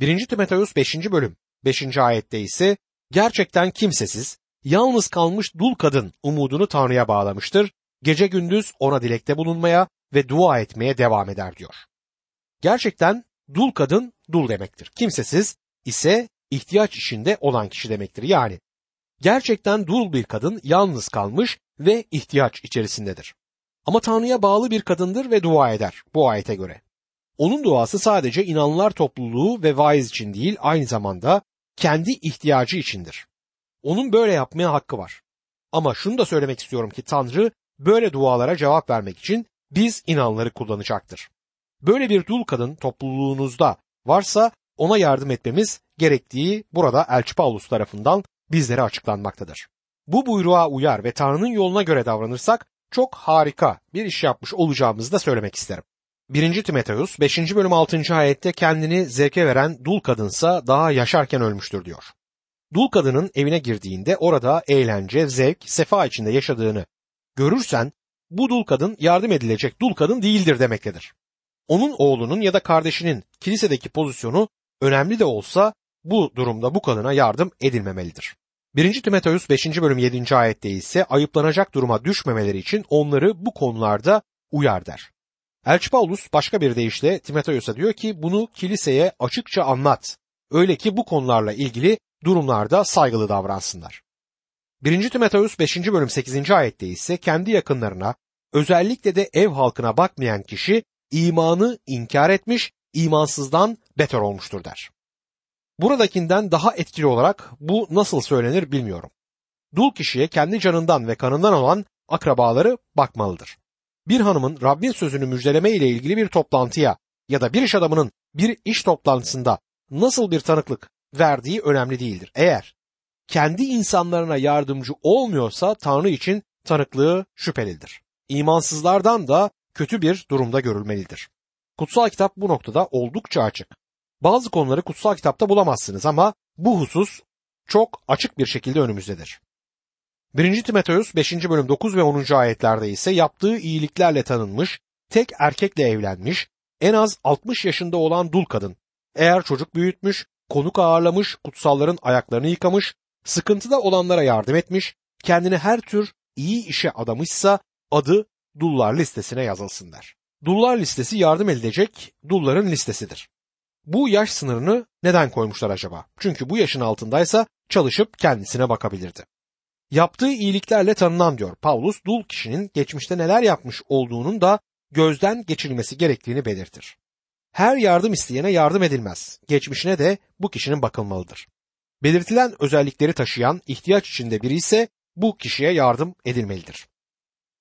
1. Timoteus 5. bölüm 5. ayette ise gerçekten kimsesiz, yalnız kalmış dul kadın umudunu Tanrı'ya bağlamıştır. Gece gündüz ona dilekte bulunmaya ve dua etmeye devam eder diyor. Gerçekten dul kadın dul demektir. Kimsesiz ise ihtiyaç içinde olan kişi demektir. Yani gerçekten dul bir kadın yalnız kalmış ve ihtiyaç içerisindedir. Ama Tanrı'ya bağlı bir kadındır ve dua eder bu ayete göre. Onun duası sadece inanlılar topluluğu ve vaiz için değil aynı zamanda kendi ihtiyacı içindir. Onun böyle yapmaya hakkı var. Ama şunu da söylemek istiyorum ki Tanrı böyle dualara cevap vermek için biz inanları kullanacaktır. Böyle bir dul kadın topluluğunuzda varsa ona yardım etmemiz gerektiği burada Elçi Paulus tarafından bizlere açıklanmaktadır. Bu buyruğa uyar ve Tanrı'nın yoluna göre davranırsak çok harika bir iş yapmış olacağımızı da söylemek isterim. 1. Timoteus 5. bölüm 6. ayette kendini zevke veren dul kadınsa daha yaşarken ölmüştür diyor. Dul kadının evine girdiğinde orada eğlence, zevk, sefa içinde yaşadığını görürsen bu dul kadın yardım edilecek dul kadın değildir demektedir. Onun oğlunun ya da kardeşinin kilisedeki pozisyonu önemli de olsa bu durumda bu kadına yardım edilmemelidir. 1. Timoteus 5. bölüm 7. ayette ise ayıplanacak duruma düşmemeleri için onları bu konularda uyar der. Elçi Paulus başka bir deyişle Timoteus'a diyor ki bunu kiliseye açıkça anlat. Öyle ki bu konularla ilgili durumlarda saygılı davransınlar. 1. Timoteus 5. bölüm 8. ayette ise kendi yakınlarına özellikle de ev halkına bakmayan kişi imanı inkar etmiş, imansızdan beter olmuştur der. Buradakinden daha etkili olarak bu nasıl söylenir bilmiyorum. Dul kişiye kendi canından ve kanından olan akrabaları bakmalıdır. Bir hanımın Rabbin sözünü müjdeleme ile ilgili bir toplantıya ya da bir iş adamının bir iş toplantısında nasıl bir tanıklık verdiği önemli değildir. Eğer kendi insanlarına yardımcı olmuyorsa Tanrı için tanıklığı şüphelidir. İmansızlardan da kötü bir durumda görülmelidir. Kutsal kitap bu noktada oldukça açık. Bazı konuları kutsal kitapta bulamazsınız ama bu husus çok açık bir şekilde önümüzdedir. 1. Timoteus 5. bölüm 9 ve 10. ayetlerde ise yaptığı iyiliklerle tanınmış, tek erkekle evlenmiş, en az 60 yaşında olan dul kadın, eğer çocuk büyütmüş, konuk ağırlamış, kutsalların ayaklarını yıkamış, sıkıntıda olanlara yardım etmiş, kendini her tür iyi işe adamışsa adı dullar listesine yazılsın der. Dullar listesi yardım edilecek dulların listesidir. Bu yaş sınırını neden koymuşlar acaba? Çünkü bu yaşın altındaysa çalışıp kendisine bakabilirdi. Yaptığı iyiliklerle tanınan diyor Paulus dul kişinin geçmişte neler yapmış olduğunun da gözden geçirilmesi gerektiğini belirtir. Her yardım isteyene yardım edilmez. Geçmişine de bu kişinin bakılmalıdır. Belirtilen özellikleri taşıyan ihtiyaç içinde biri ise bu kişiye yardım edilmelidir.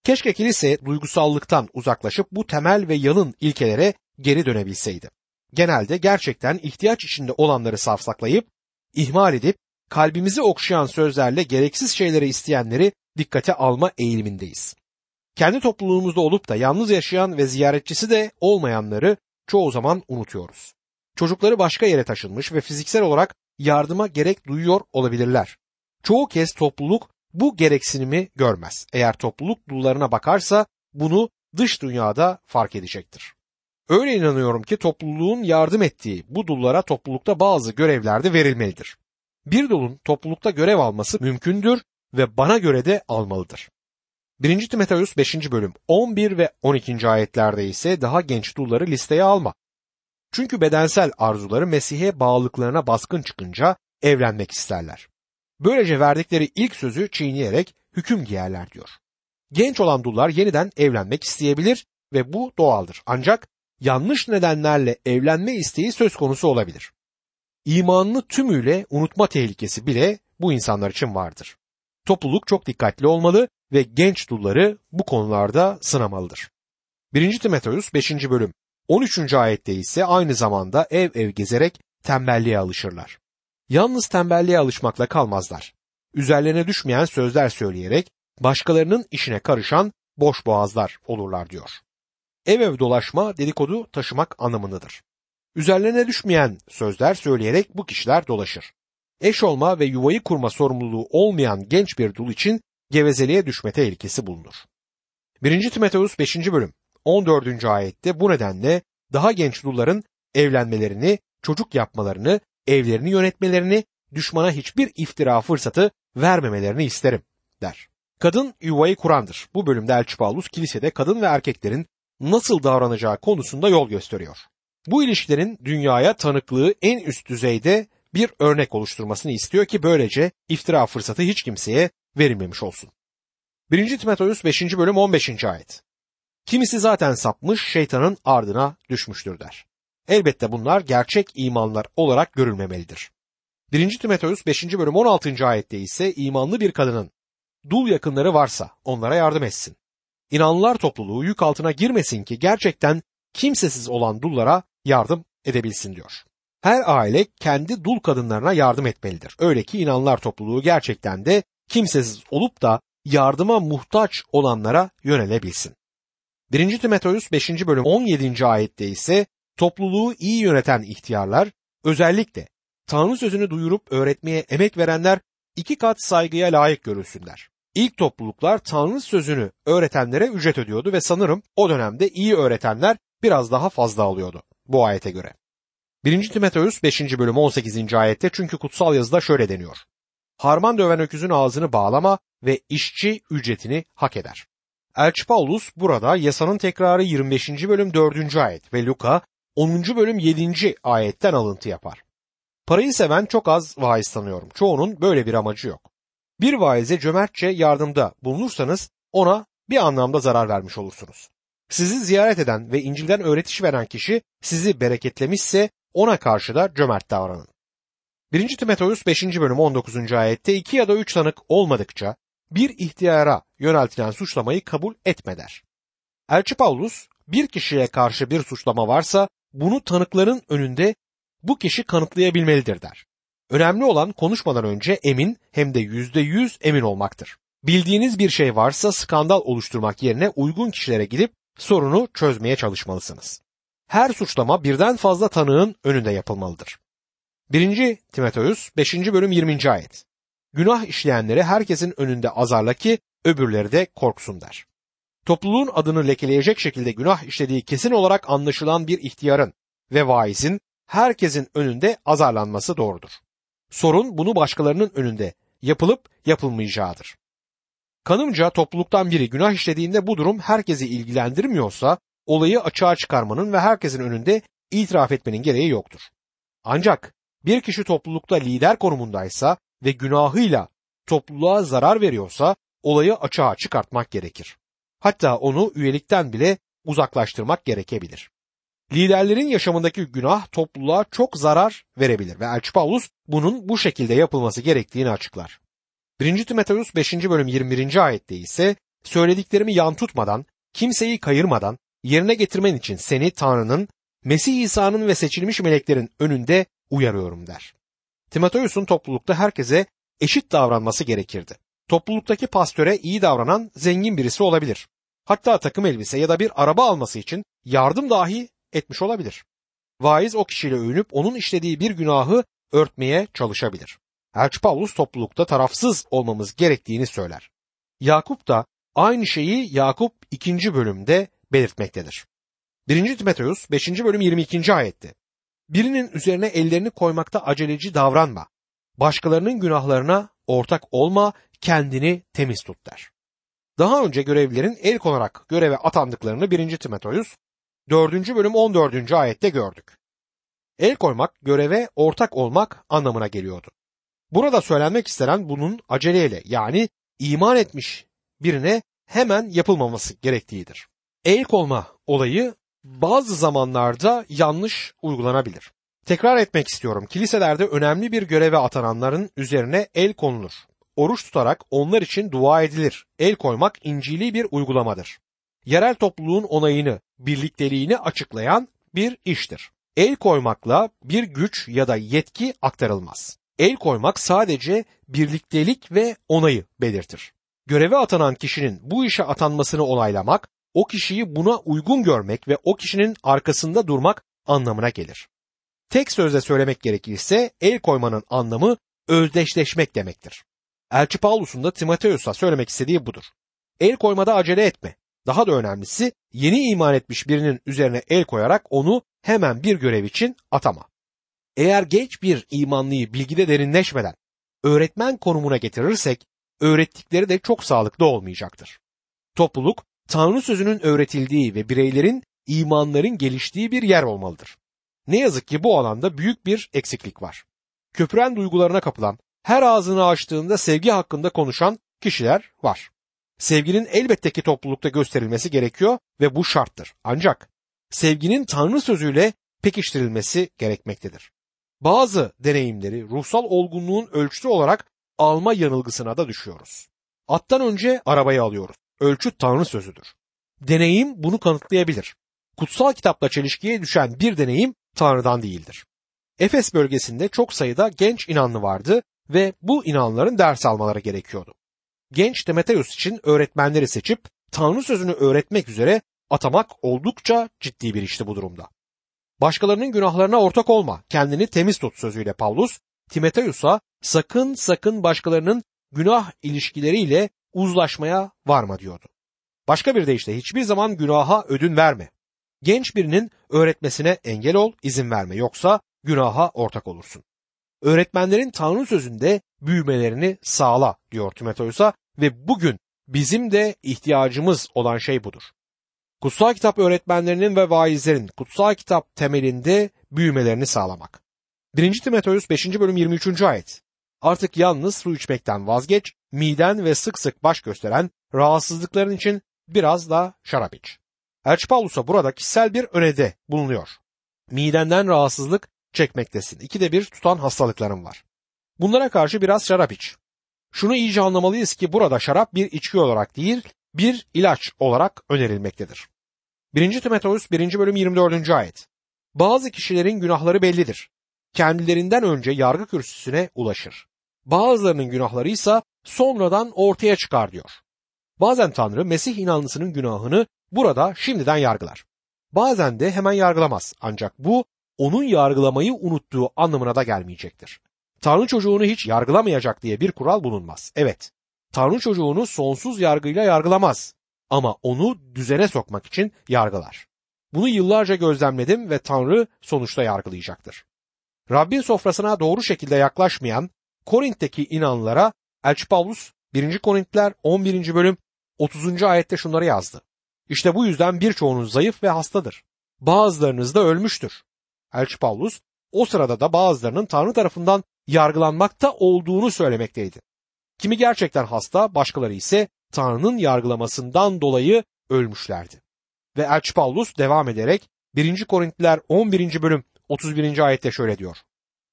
Keşke kilise duygusallıktan uzaklaşıp bu temel ve yalın ilkelere geri dönebilseydi. Genelde gerçekten ihtiyaç içinde olanları safsaklayıp, ihmal edip, kalbimizi okşayan sözlerle gereksiz şeyleri isteyenleri dikkate alma eğilimindeyiz. Kendi topluluğumuzda olup da yalnız yaşayan ve ziyaretçisi de olmayanları çoğu zaman unutuyoruz. Çocukları başka yere taşınmış ve fiziksel olarak yardıma gerek duyuyor olabilirler. Çoğu kez topluluk bu gereksinimi görmez. Eğer topluluk dullarına bakarsa bunu dış dünyada fark edecektir. Öyle inanıyorum ki topluluğun yardım ettiği bu dullara toplulukta bazı görevler de verilmelidir. Bir dulun toplulukta görev alması mümkündür ve bana göre de almalıdır. 1. Timoteus 5. bölüm 11 ve 12. ayetlerde ise daha genç dulları listeye alma. Çünkü bedensel arzuları Mesih'e bağlılıklarına baskın çıkınca evlenmek isterler. Böylece verdikleri ilk sözü çiğneyerek hüküm giyerler diyor. Genç olan dullar yeniden evlenmek isteyebilir ve bu doğaldır. Ancak yanlış nedenlerle evlenme isteği söz konusu olabilir. İmanını tümüyle unutma tehlikesi bile bu insanlar için vardır. Topluluk çok dikkatli olmalı ve genç dulları bu konularda sınamalıdır. 1. Timoteus 5. bölüm 13. ayette ise aynı zamanda ev ev gezerek tembelliğe alışırlar. Yalnız tembelliğe alışmakla kalmazlar. Üzerlerine düşmeyen sözler söyleyerek başkalarının işine karışan boş boğazlar olurlar diyor. Ev ev dolaşma dedikodu taşımak anlamındadır. Üzerlerine düşmeyen sözler söyleyerek bu kişiler dolaşır. Eş olma ve yuvayı kurma sorumluluğu olmayan genç bir dul için gevezeliğe düşme tehlikesi bulunur. 1. Timoteus 5. bölüm 14. ayette bu nedenle daha genç dulların evlenmelerini çocuk yapmalarını, evlerini yönetmelerini, düşmana hiçbir iftira fırsatı vermemelerini isterim der. Kadın yuvayı kurandır. Bu bölümde Elçi Paulus kilisede kadın ve erkeklerin nasıl davranacağı konusunda yol gösteriyor. Bu ilişkilerin dünyaya tanıklığı en üst düzeyde bir örnek oluşturmasını istiyor ki böylece iftira fırsatı hiç kimseye verilmemiş olsun. 1. Timoteus 5. bölüm 15. ayet. Kimisi zaten sapmış şeytanın ardına düşmüştür der. Elbette bunlar gerçek imanlar olarak görülmemelidir. 1. Timoteus 5. bölüm 16. ayette ise imanlı bir kadının dul yakınları varsa onlara yardım etsin. İnanlılar topluluğu yük altına girmesin ki gerçekten kimsesiz olan dullara yardım edebilsin diyor. Her aile kendi dul kadınlarına yardım etmelidir. Öyle ki inanlar topluluğu gerçekten de kimsesiz olup da yardıma muhtaç olanlara yönelebilsin. 1. Timoteus 5. bölüm 17. ayette ise topluluğu iyi yöneten ihtiyarlar özellikle Tanrı sözünü duyurup öğretmeye emek verenler iki kat saygıya layık görülsünler. İlk topluluklar Tanrı sözünü öğretenlere ücret ödüyordu ve sanırım o dönemde iyi öğretenler biraz daha fazla alıyordu bu ayete göre. 1. Timoteus 5. bölüm 18. ayette çünkü kutsal yazıda şöyle deniyor. Harman döven öküzün ağzını bağlama ve işçi ücretini hak eder. Elçi Paulus burada yasanın tekrarı 25. bölüm 4. ayet ve Luka 10. bölüm 7. ayetten alıntı yapar. Parayı seven çok az vaiz tanıyorum. Çoğunun böyle bir amacı yok. Bir vaize cömertçe yardımda bulunursanız ona bir anlamda zarar vermiş olursunuz. Sizi ziyaret eden ve İncil'den öğretiş veren kişi sizi bereketlemişse ona karşı da cömert davranın. 1. Timoteus 5. bölüm 19. ayette iki ya da üç tanık olmadıkça bir ihtiyara yöneltilen suçlamayı kabul etme der. Elçi Paulus bir kişiye karşı bir suçlama varsa bunu tanıkların önünde bu kişi kanıtlayabilmelidir der. Önemli olan konuşmadan önce emin hem de yüzde yüz emin olmaktır. Bildiğiniz bir şey varsa skandal oluşturmak yerine uygun kişilere gidip sorunu çözmeye çalışmalısınız. Her suçlama birden fazla tanığın önünde yapılmalıdır. 1. Timoteus 5. bölüm 20. ayet. Günah işleyenleri herkesin önünde azarla ki öbürleri de korksun der. Topluluğun adını lekeleyecek şekilde günah işlediği kesin olarak anlaşılan bir ihtiyarın ve vaizin herkesin önünde azarlanması doğrudur. Sorun bunu başkalarının önünde yapılıp yapılmayacağıdır. Kanımca topluluktan biri günah işlediğinde bu durum herkesi ilgilendirmiyorsa olayı açığa çıkarmanın ve herkesin önünde itiraf etmenin gereği yoktur. Ancak bir kişi toplulukta lider konumundaysa ve günahıyla topluluğa zarar veriyorsa olayı açığa çıkartmak gerekir. Hatta onu üyelikten bile uzaklaştırmak gerekebilir. Liderlerin yaşamındaki günah topluluğa çok zarar verebilir ve Elçi Paulus bunun bu şekilde yapılması gerektiğini açıklar. 1. Timoteus 5. bölüm 21. ayette ise söylediklerimi yan tutmadan, kimseyi kayırmadan yerine getirmen için seni Tanrı'nın, Mesih İsa'nın ve seçilmiş meleklerin önünde uyarıyorum der. Timoteus'un toplulukta herkese eşit davranması gerekirdi. Topluluktaki pastöre iyi davranan zengin birisi olabilir. Hatta takım elbise ya da bir araba alması için yardım dahi etmiş olabilir. Vaiz o kişiyle övünüp onun işlediği bir günahı örtmeye çalışabilir. Elçi Paulus toplulukta tarafsız olmamız gerektiğini söyler. Yakup da aynı şeyi Yakup 2. bölümde belirtmektedir. 1. Timoteus 5. bölüm 22. ayette. Birinin üzerine ellerini koymakta aceleci davranma. Başkalarının günahlarına ortak olma, kendini temiz tut der. Daha önce görevlilerin el konarak göreve atandıklarını 1. Timoteus 4. bölüm 14. ayette gördük. El koymak, göreve ortak olmak anlamına geliyordu. Burada söylenmek istenen bunun aceleyle yani iman etmiş birine hemen yapılmaması gerektiğidir. El kolma olayı bazı zamanlarda yanlış uygulanabilir. Tekrar etmek istiyorum. Kiliselerde önemli bir göreve atananların üzerine el konulur. Oruç tutarak onlar için dua edilir. El koymak incili bir uygulamadır. Yerel topluluğun onayını, birlikteliğini açıklayan bir iştir. El koymakla bir güç ya da yetki aktarılmaz. El koymak sadece birliktelik ve onayı belirtir. Göreve atanan kişinin bu işe atanmasını onaylamak, o kişiyi buna uygun görmek ve o kişinin arkasında durmak anlamına gelir. Tek sözle söylemek gerekirse el koymanın anlamı özdeşleşmek demektir. Elçi Paulus'un da Timoteus'a söylemek istediği budur. El koymada acele etme. Daha da önemlisi yeni iman etmiş birinin üzerine el koyarak onu hemen bir görev için atama. Eğer genç bir imanlıyı bilgide derinleşmeden öğretmen konumuna getirirsek öğrettikleri de çok sağlıklı olmayacaktır. Topluluk Tanrı sözünün öğretildiği ve bireylerin imanların geliştiği bir yer olmalıdır. Ne yazık ki bu alanda büyük bir eksiklik var. Köpüren duygularına kapılan, her ağzını açtığında sevgi hakkında konuşan kişiler var. Sevginin elbette ki toplulukta gösterilmesi gerekiyor ve bu şarttır. Ancak sevginin Tanrı sözüyle pekiştirilmesi gerekmektedir. Bazı deneyimleri ruhsal olgunluğun ölçütü olarak alma yanılgısına da düşüyoruz. Attan önce arabayı alıyoruz. Ölçüt Tanrı sözüdür. Deneyim bunu kanıtlayabilir. Kutsal kitapla çelişkiye düşen bir deneyim Tanrı'dan değildir. Efes bölgesinde çok sayıda genç inanlı vardı ve bu inanların ders almaları gerekiyordu. Genç Demetrius için öğretmenleri seçip Tanrı sözünü öğretmek üzere atamak oldukça ciddi bir işti bu durumda. Başkalarının günahlarına ortak olma, kendini temiz tut sözüyle Pavlus, Timoteus'a sakın sakın başkalarının günah ilişkileriyle uzlaşmaya varma diyordu. Başka bir deyişle hiçbir zaman günaha ödün verme. Genç birinin öğretmesine engel ol, izin verme yoksa günaha ortak olursun. Öğretmenlerin Tanrı sözünde büyümelerini sağla diyor Timoteus'a ve bugün bizim de ihtiyacımız olan şey budur. Kutsal kitap öğretmenlerinin ve vaizlerin kutsal kitap temelinde büyümelerini sağlamak. 1. Timoteus 5. bölüm 23. ayet. Artık yalnız su içmekten vazgeç, miden ve sık sık baş gösteren rahatsızlıkların için biraz da şarap iç. Elçi Paulus'a burada kişisel bir önede bulunuyor. Midenden rahatsızlık çekmektesin. İkide bir tutan hastalıkların var. Bunlara karşı biraz şarap iç. Şunu iyice anlamalıyız ki burada şarap bir içki olarak değil, bir ilaç olarak önerilmektedir. 1. Timoteus 1. bölüm 24. ayet. Bazı kişilerin günahları bellidir. Kendilerinden önce yargı kürsüsüne ulaşır. Bazılarının günahları ise sonradan ortaya çıkar diyor. Bazen Tanrı Mesih inanlısının günahını burada şimdiden yargılar. Bazen de hemen yargılamaz ancak bu onun yargılamayı unuttuğu anlamına da gelmeyecektir. Tanrı çocuğunu hiç yargılamayacak diye bir kural bulunmaz. Evet, Tanrı çocuğunu sonsuz yargıyla yargılamaz ama onu düzene sokmak için yargılar. Bunu yıllarca gözlemledim ve Tanrı sonuçta yargılayacaktır. Rabbin sofrasına doğru şekilde yaklaşmayan Korint'teki inanlara Elçi Pavlus 1. Korintliler 11. bölüm 30. ayette şunları yazdı. İşte bu yüzden birçoğunuz zayıf ve hastadır. Bazılarınız da ölmüştür. Elçi Pavlus o sırada da bazılarının Tanrı tarafından yargılanmakta olduğunu söylemekteydi. Kimi gerçekten hasta, başkaları ise Tanrı'nın yargılamasından dolayı ölmüşlerdi. Ve Elçi Paulus devam ederek 1. Korintliler 11. bölüm 31. ayette şöyle diyor.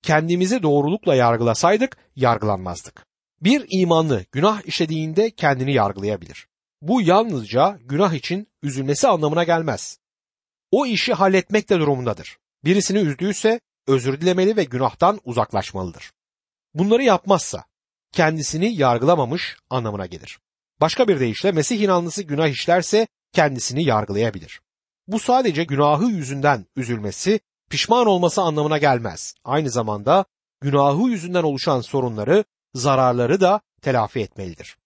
Kendimizi doğrulukla yargılasaydık yargılanmazdık. Bir imanlı günah işlediğinde kendini yargılayabilir. Bu yalnızca günah için üzülmesi anlamına gelmez. O işi halletmekte durumundadır. Birisini üzdüyse özür dilemeli ve günahtan uzaklaşmalıdır. Bunları yapmazsa kendisini yargılamamış anlamına gelir. Başka bir deyişle Mesih inanlısı günah işlerse kendisini yargılayabilir. Bu sadece günahı yüzünden üzülmesi, pişman olması anlamına gelmez. Aynı zamanda günahı yüzünden oluşan sorunları, zararları da telafi etmelidir.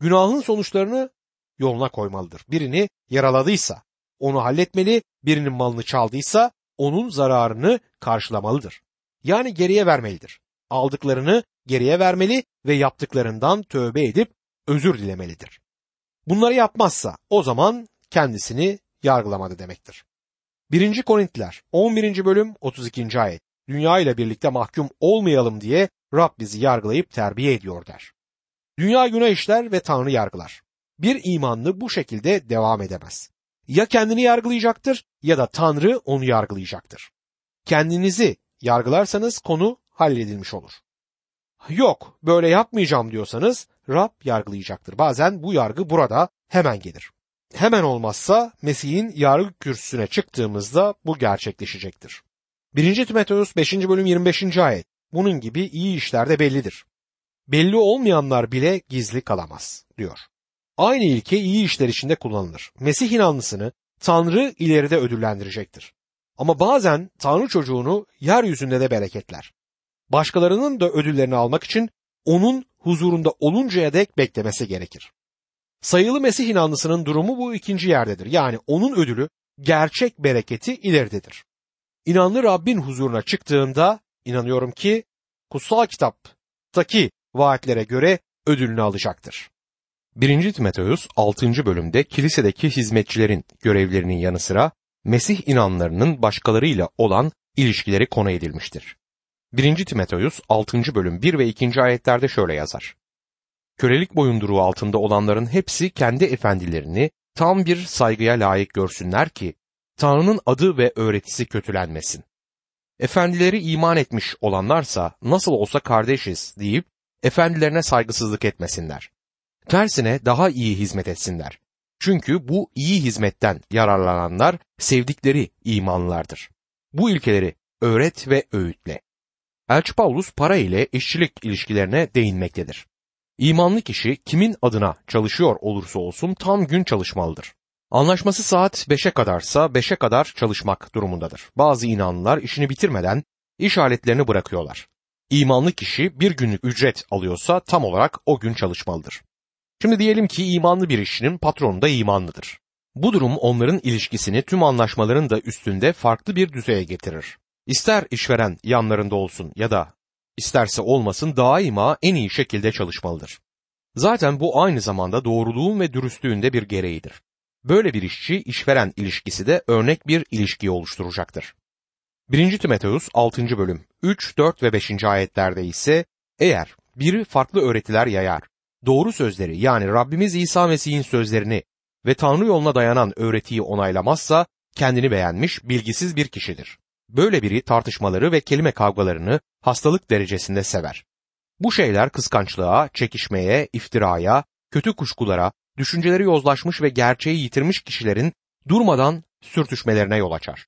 Günahın sonuçlarını yoluna koymalıdır. Birini yaraladıysa onu halletmeli, birinin malını çaldıysa onun zararını karşılamalıdır. Yani geriye vermelidir. Aldıklarını geriye vermeli ve yaptıklarından tövbe edip özür dilemelidir. Bunları yapmazsa o zaman kendisini yargılamadı demektir. 1. Korintiler 11. bölüm 32. ayet Dünya ile birlikte mahkum olmayalım diye Rab bizi yargılayıp terbiye ediyor der. Dünya günah işler ve Tanrı yargılar. Bir imanlı bu şekilde devam edemez. Ya kendini yargılayacaktır ya da Tanrı onu yargılayacaktır. Kendinizi yargılarsanız konu halledilmiş olur. Yok böyle yapmayacağım diyorsanız Rab yargılayacaktır. Bazen bu yargı burada hemen gelir. Hemen olmazsa Mesih'in yargı kürsüsüne çıktığımızda bu gerçekleşecektir. 1. Timoteus 5. bölüm 25. ayet bunun gibi iyi işlerde bellidir. Belli olmayanlar bile gizli kalamaz diyor. Aynı ilke iyi işler içinde kullanılır. Mesih inanlısını Tanrı ileride ödüllendirecektir. Ama bazen Tanrı çocuğunu yeryüzünde de bereketler. Başkalarının da ödüllerini almak için onun huzurunda oluncaya dek beklemesi gerekir. Sayılı Mesih inanlısının durumu bu ikinci yerdedir. Yani onun ödülü gerçek bereketi ileridedir. İnanlı Rabbin huzuruna çıktığında inanıyorum ki kutsal kitaptaki vaatlere göre ödülünü alacaktır. 1. Timoteus 6. bölümde kilisedeki hizmetçilerin görevlerinin yanı sıra Mesih inanlarının başkalarıyla olan ilişkileri konu edilmiştir. 1. Timoteus 6. bölüm 1 ve 2. ayetlerde şöyle yazar. Kölelik boyunduruğu altında olanların hepsi kendi efendilerini tam bir saygıya layık görsünler ki Tanrı'nın adı ve öğretisi kötülenmesin. Efendileri iman etmiş olanlarsa nasıl olsa kardeşiz deyip efendilerine saygısızlık etmesinler. Tersine daha iyi hizmet etsinler. Çünkü bu iyi hizmetten yararlananlar sevdikleri imanlardır. Bu ilkeleri öğret ve öğütle. Elçi Paulus para ile işçilik ilişkilerine değinmektedir. İmanlı kişi kimin adına çalışıyor olursa olsun tam gün çalışmalıdır. Anlaşması saat 5'e kadarsa 5'e kadar çalışmak durumundadır. Bazı inanlılar işini bitirmeden iş aletlerini bırakıyorlar. İmanlı kişi bir günlük ücret alıyorsa tam olarak o gün çalışmalıdır. Şimdi diyelim ki imanlı bir işçinin patronu da imanlıdır. Bu durum onların ilişkisini tüm anlaşmaların da üstünde farklı bir düzeye getirir. İster işveren yanlarında olsun ya da isterse olmasın daima en iyi şekilde çalışmalıdır. Zaten bu aynı zamanda doğruluğun ve dürüstlüğün de bir gereğidir. Böyle bir işçi işveren ilişkisi de örnek bir ilişkiyi oluşturacaktır. 1. Timoteus 6. bölüm 3, 4 ve 5. ayetlerde ise eğer biri farklı öğretiler yayar, doğru sözleri yani Rabbimiz İsa Mesih'in sözlerini ve Tanrı yoluna dayanan öğretiyi onaylamazsa kendini beğenmiş, bilgisiz bir kişidir. Böyle biri tartışmaları ve kelime kavgalarını hastalık derecesinde sever. Bu şeyler kıskançlığa, çekişmeye, iftiraya, kötü kuşkulara, düşünceleri yozlaşmış ve gerçeği yitirmiş kişilerin durmadan sürtüşmelerine yol açar.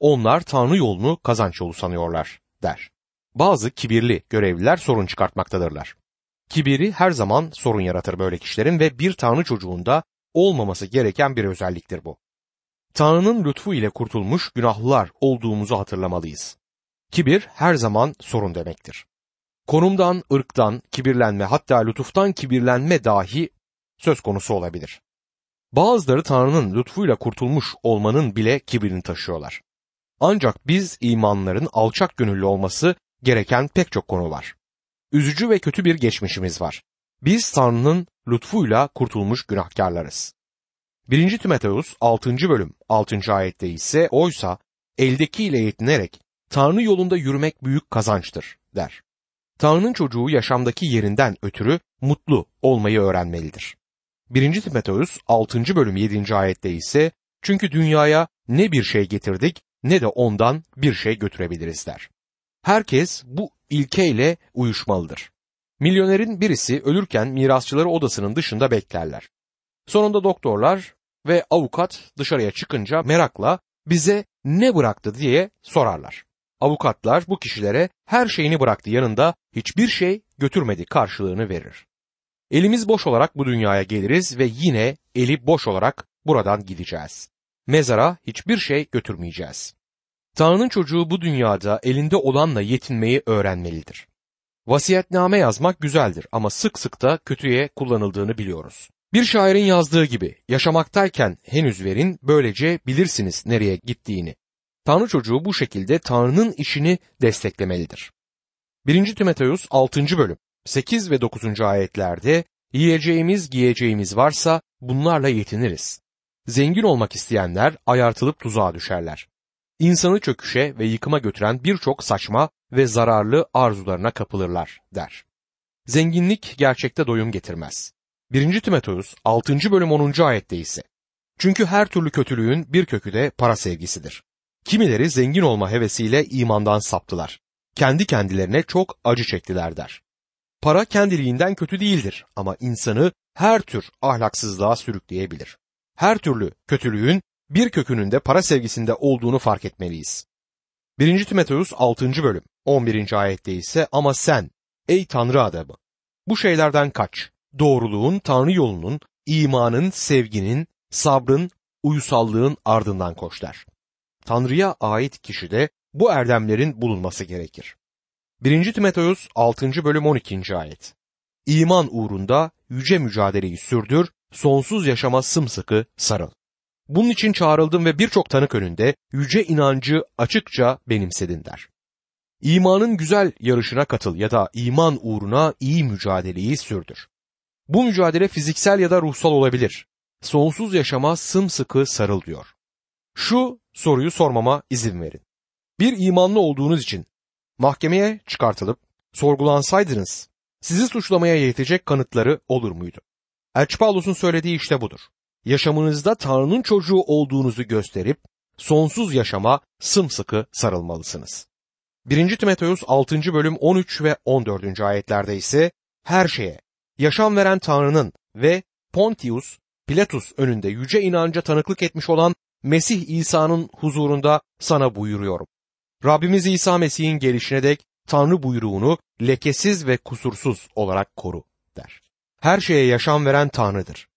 Onlar Tanrı yolunu kazanç yolu sanıyorlar, der. Bazı kibirli görevliler sorun çıkartmaktadırlar. Kibiri her zaman sorun yaratır böyle kişilerin ve bir Tanrı çocuğunda olmaması gereken bir özelliktir bu. Tanrı'nın lütfu ile kurtulmuş günahlılar olduğumuzu hatırlamalıyız. Kibir her zaman sorun demektir. Konumdan, ırktan, kibirlenme hatta lütuftan kibirlenme dahi söz konusu olabilir. Bazıları Tanrı'nın lütfuyla kurtulmuş olmanın bile kibirini taşıyorlar. Ancak biz imanların alçak gönüllü olması gereken pek çok konu var. Üzücü ve kötü bir geçmişimiz var. Biz Tanrı'nın lütfuyla kurtulmuş günahkarlarız. 1. Timoteus 6. bölüm 6. ayette ise oysa eldekiyle yetinerek Tanrı yolunda yürümek büyük kazançtır der. Tanrı'nın çocuğu yaşamdaki yerinden ötürü mutlu olmayı öğrenmelidir. 1. Timoteus 6. bölüm 7. ayette ise çünkü dünyaya ne bir şey getirdik ne de ondan bir şey götürebiliriz der. Herkes bu ilkeyle uyuşmalıdır. Milyonerin birisi ölürken mirasçıları odasının dışında beklerler. Sonunda doktorlar ve avukat dışarıya çıkınca merakla bize ne bıraktı diye sorarlar. Avukatlar bu kişilere her şeyini bıraktı yanında hiçbir şey götürmedi karşılığını verir. Elimiz boş olarak bu dünyaya geliriz ve yine eli boş olarak buradan gideceğiz. Mezara hiçbir şey götürmeyeceğiz. Tanrı'nın çocuğu bu dünyada elinde olanla yetinmeyi öğrenmelidir. Vasiyetname yazmak güzeldir ama sık sık da kötüye kullanıldığını biliyoruz. Bir şairin yazdığı gibi yaşamaktayken henüz verin böylece bilirsiniz nereye gittiğini. Tanrı çocuğu bu şekilde Tanrı'nın işini desteklemelidir. 1. Timoteus 6. bölüm 8 ve 9. ayetlerde yiyeceğimiz giyeceğimiz varsa bunlarla yetiniriz. Zengin olmak isteyenler ayartılıp tuzağa düşerler. İnsanı çöküşe ve yıkıma götüren birçok saçma ve zararlı arzularına kapılırlar der. Zenginlik gerçekte doyum getirmez. 1. Timoteus 6. bölüm 10. ayette ise çünkü her türlü kötülüğün bir kökü de para sevgisidir. Kimileri zengin olma hevesiyle imandan saptılar. Kendi kendilerine çok acı çektiler der. Para kendiliğinden kötü değildir ama insanı her tür ahlaksızlığa sürükleyebilir. Her türlü kötülüğün bir kökünün de para sevgisinde olduğunu fark etmeliyiz. 1. Timoteus 6. bölüm 11. ayette ise ama sen ey Tanrı adamı bu şeylerden kaç. Doğruluğun, Tanrı yolunun, imanın, sevginin, sabrın, uysallığın ardından koş der. Tanrı'ya ait kişide bu erdemlerin bulunması gerekir. 1. Timoteus 6. bölüm 12. ayet. İman uğrunda yüce mücadeleyi sürdür, sonsuz yaşama sımsıkı sarıl. Bunun için çağrıldım ve birçok tanık önünde yüce inancı açıkça benimsedin der. İmanın güzel yarışına katıl ya da iman uğruna iyi mücadeleyi sürdür. Bu mücadele fiziksel ya da ruhsal olabilir. Sonsuz yaşama sımsıkı sarıl diyor. Şu soruyu sormama izin verin. Bir imanlı olduğunuz için mahkemeye çıkartılıp sorgulansaydınız sizi suçlamaya yetecek kanıtları olur muydu? Elçi Paulus'un söylediği işte budur. Yaşamınızda Tanrı'nın çocuğu olduğunuzu gösterip sonsuz yaşama sımsıkı sarılmalısınız. 1. Timoteus 6. bölüm 13 ve 14. ayetlerde ise her şeye, yaşam veren Tanrı'nın ve Pontius Pilatus önünde yüce inanca tanıklık etmiş olan Mesih İsa'nın huzurunda sana buyuruyorum. Rabbimiz İsa Mesih'in gelişine dek Tanrı buyruğunu lekesiz ve kusursuz olarak koru der. Her şeye yaşam veren Tanrı'dır.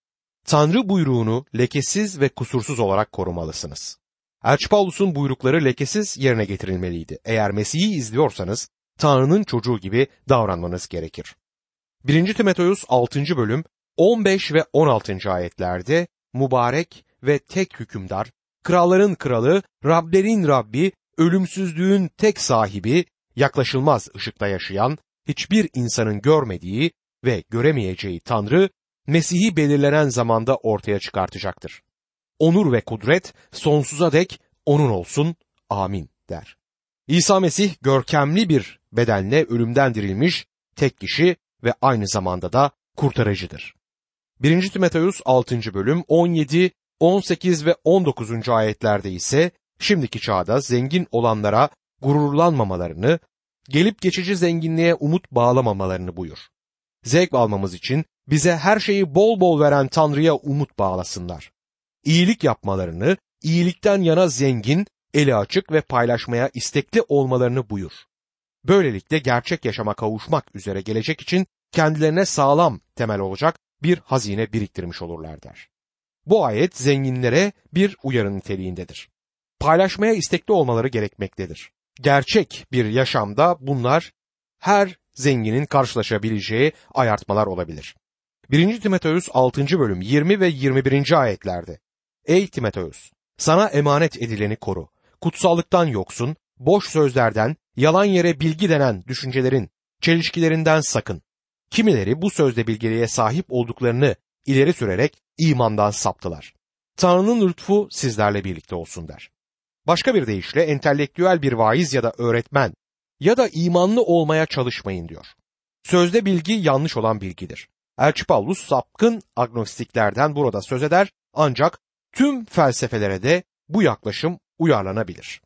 Tanrı buyruğunu lekesiz ve kusursuz olarak korumalısınız. Elçi Paulus'un buyrukları lekesiz yerine getirilmeliydi. Eğer Mesih'i izliyorsanız Tanrı'nın çocuğu gibi davranmanız gerekir. 1. Timoteus 6. bölüm 15 ve 16. ayetlerde mübarek ve tek hükümdar, kralların kralı, Rablerin Rabbi, ölümsüzlüğün tek sahibi, yaklaşılmaz ışıkta yaşayan, hiçbir insanın görmediği ve göremeyeceği Tanrı, Mesih'i belirlenen zamanda ortaya çıkartacaktır. Onur ve kudret sonsuza dek onun olsun. Amin der. İsa Mesih görkemli bir bedenle ölümden dirilmiş tek kişi ve aynı zamanda da kurtarıcıdır. 1. Timoteus 6. bölüm 17, 18 ve 19. ayetlerde ise şimdiki çağda zengin olanlara gururlanmamalarını, gelip geçici zenginliğe umut bağlamamalarını buyur. Zevk almamız için bize her şeyi bol bol veren Tanrı'ya umut bağlasınlar. İyilik yapmalarını, iyilikten yana zengin, eli açık ve paylaşmaya istekli olmalarını buyur. Böylelikle gerçek yaşama kavuşmak üzere gelecek için kendilerine sağlam temel olacak bir hazine biriktirmiş olurlar der. Bu ayet zenginlere bir uyarı niteliğindedir. Paylaşmaya istekli olmaları gerekmektedir. Gerçek bir yaşamda bunlar her zenginin karşılaşabileceği ayartmalar olabilir. 1. Timoteus 6. bölüm 20 ve 21. ayetlerde Ey Timoteus! Sana emanet edileni koru. Kutsallıktan yoksun, boş sözlerden, yalan yere bilgi denen düşüncelerin, çelişkilerinden sakın. Kimileri bu sözde bilgeliğe sahip olduklarını ileri sürerek imandan saptılar. Tanrı'nın lütfu sizlerle birlikte olsun der. Başka bir deyişle entelektüel bir vaiz ya da öğretmen ya da imanlı olmaya çalışmayın diyor. Sözde bilgi yanlış olan bilgidir. Elçi Paulus sapkın agnostiklerden burada söz eder ancak tüm felsefelere de bu yaklaşım uyarlanabilir.